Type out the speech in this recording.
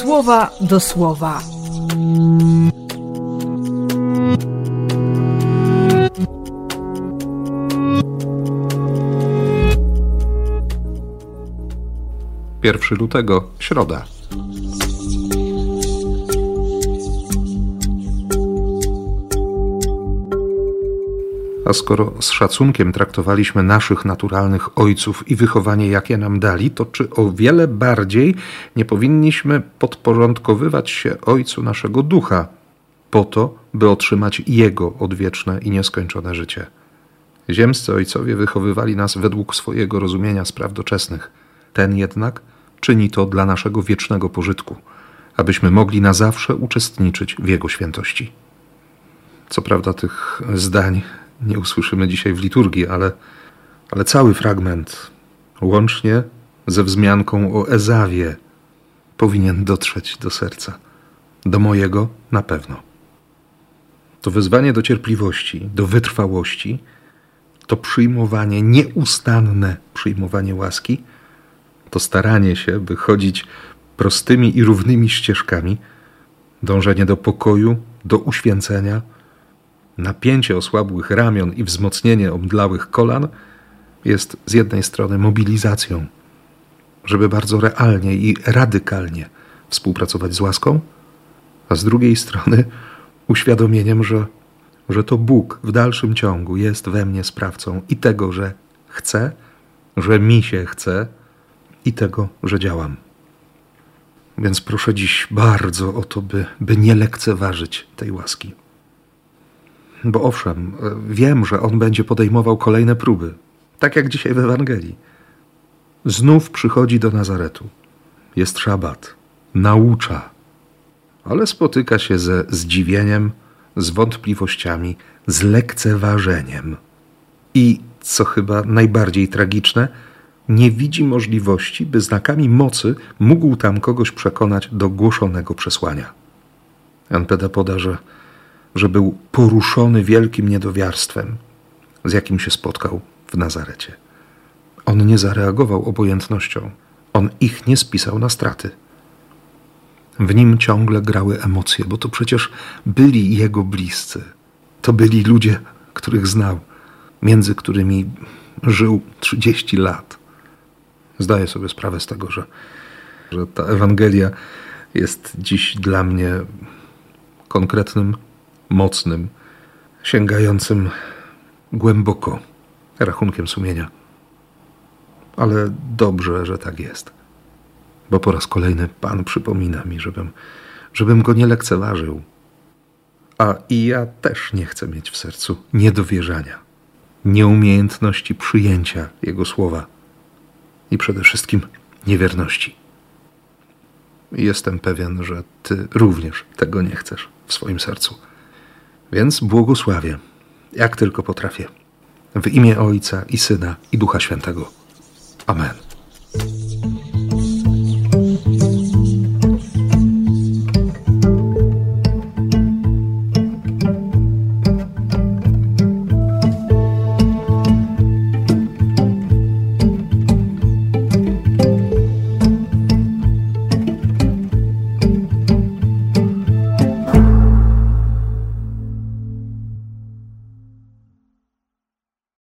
słowa do słowa. Pierwszy lutego, środa. A skoro z szacunkiem traktowaliśmy naszych naturalnych ojców i wychowanie, jakie nam dali, to czy o wiele bardziej nie powinniśmy podporządkowywać się ojcu naszego ducha, po to, by otrzymać jego odwieczne i nieskończone życie? Ziemscy ojcowie wychowywali nas według swojego rozumienia spraw doczesnych. Ten jednak czyni to dla naszego wiecznego pożytku, abyśmy mogli na zawsze uczestniczyć w jego świętości. Co prawda, tych zdań nie usłyszymy dzisiaj w liturgii, ale, ale cały fragment, łącznie ze wzmianką o Ezawie, powinien dotrzeć do serca. Do mojego na pewno. To wezwanie do cierpliwości, do wytrwałości, to przyjmowanie, nieustanne przyjmowanie łaski, to staranie się, by chodzić prostymi i równymi ścieżkami, dążenie do pokoju, do uświęcenia, napięcie osłabłych ramion i wzmocnienie omdlałych kolan jest z jednej strony mobilizacją, żeby bardzo realnie i radykalnie współpracować z łaską, a z drugiej strony uświadomieniem, że, że to Bóg w dalszym ciągu jest we mnie sprawcą i tego, że chcę, że mi się chce i tego, że działam. Więc proszę dziś bardzo o to, by, by nie lekceważyć tej łaski. Bo owszem, wiem, że on będzie podejmował kolejne próby, tak jak dzisiaj w Ewangelii. Znów przychodzi do Nazaretu. Jest szabat, naucza, ale spotyka się ze zdziwieniem, z wątpliwościami, z lekceważeniem. I co chyba najbardziej tragiczne, nie widzi możliwości, by znakami mocy mógł tam kogoś przekonać do głoszonego przesłania. NPD poda, że że był poruszony wielkim niedowiarstwem, z jakim się spotkał w Nazarecie. On nie zareagował obojętnością, on ich nie spisał na straty. W nim ciągle grały emocje, bo to przecież byli jego bliscy. To byli ludzie, których znał, między którymi żył 30 lat. Zdaję sobie sprawę z tego, że, że ta Ewangelia jest dziś dla mnie konkretnym mocnym, sięgającym głęboko rachunkiem sumienia. Ale dobrze, że tak jest. Bo po raz kolejny Pan przypomina mi, żebym, żebym go nie lekceważył. A i ja też nie chcę mieć w sercu niedowierzania, nieumiejętności przyjęcia Jego słowa i przede wszystkim niewierności. Jestem pewien, że Ty również tego nie chcesz w swoim sercu. Więc błogosławię, jak tylko potrafię. W imię Ojca i Syna i Ducha Świętego. Amen.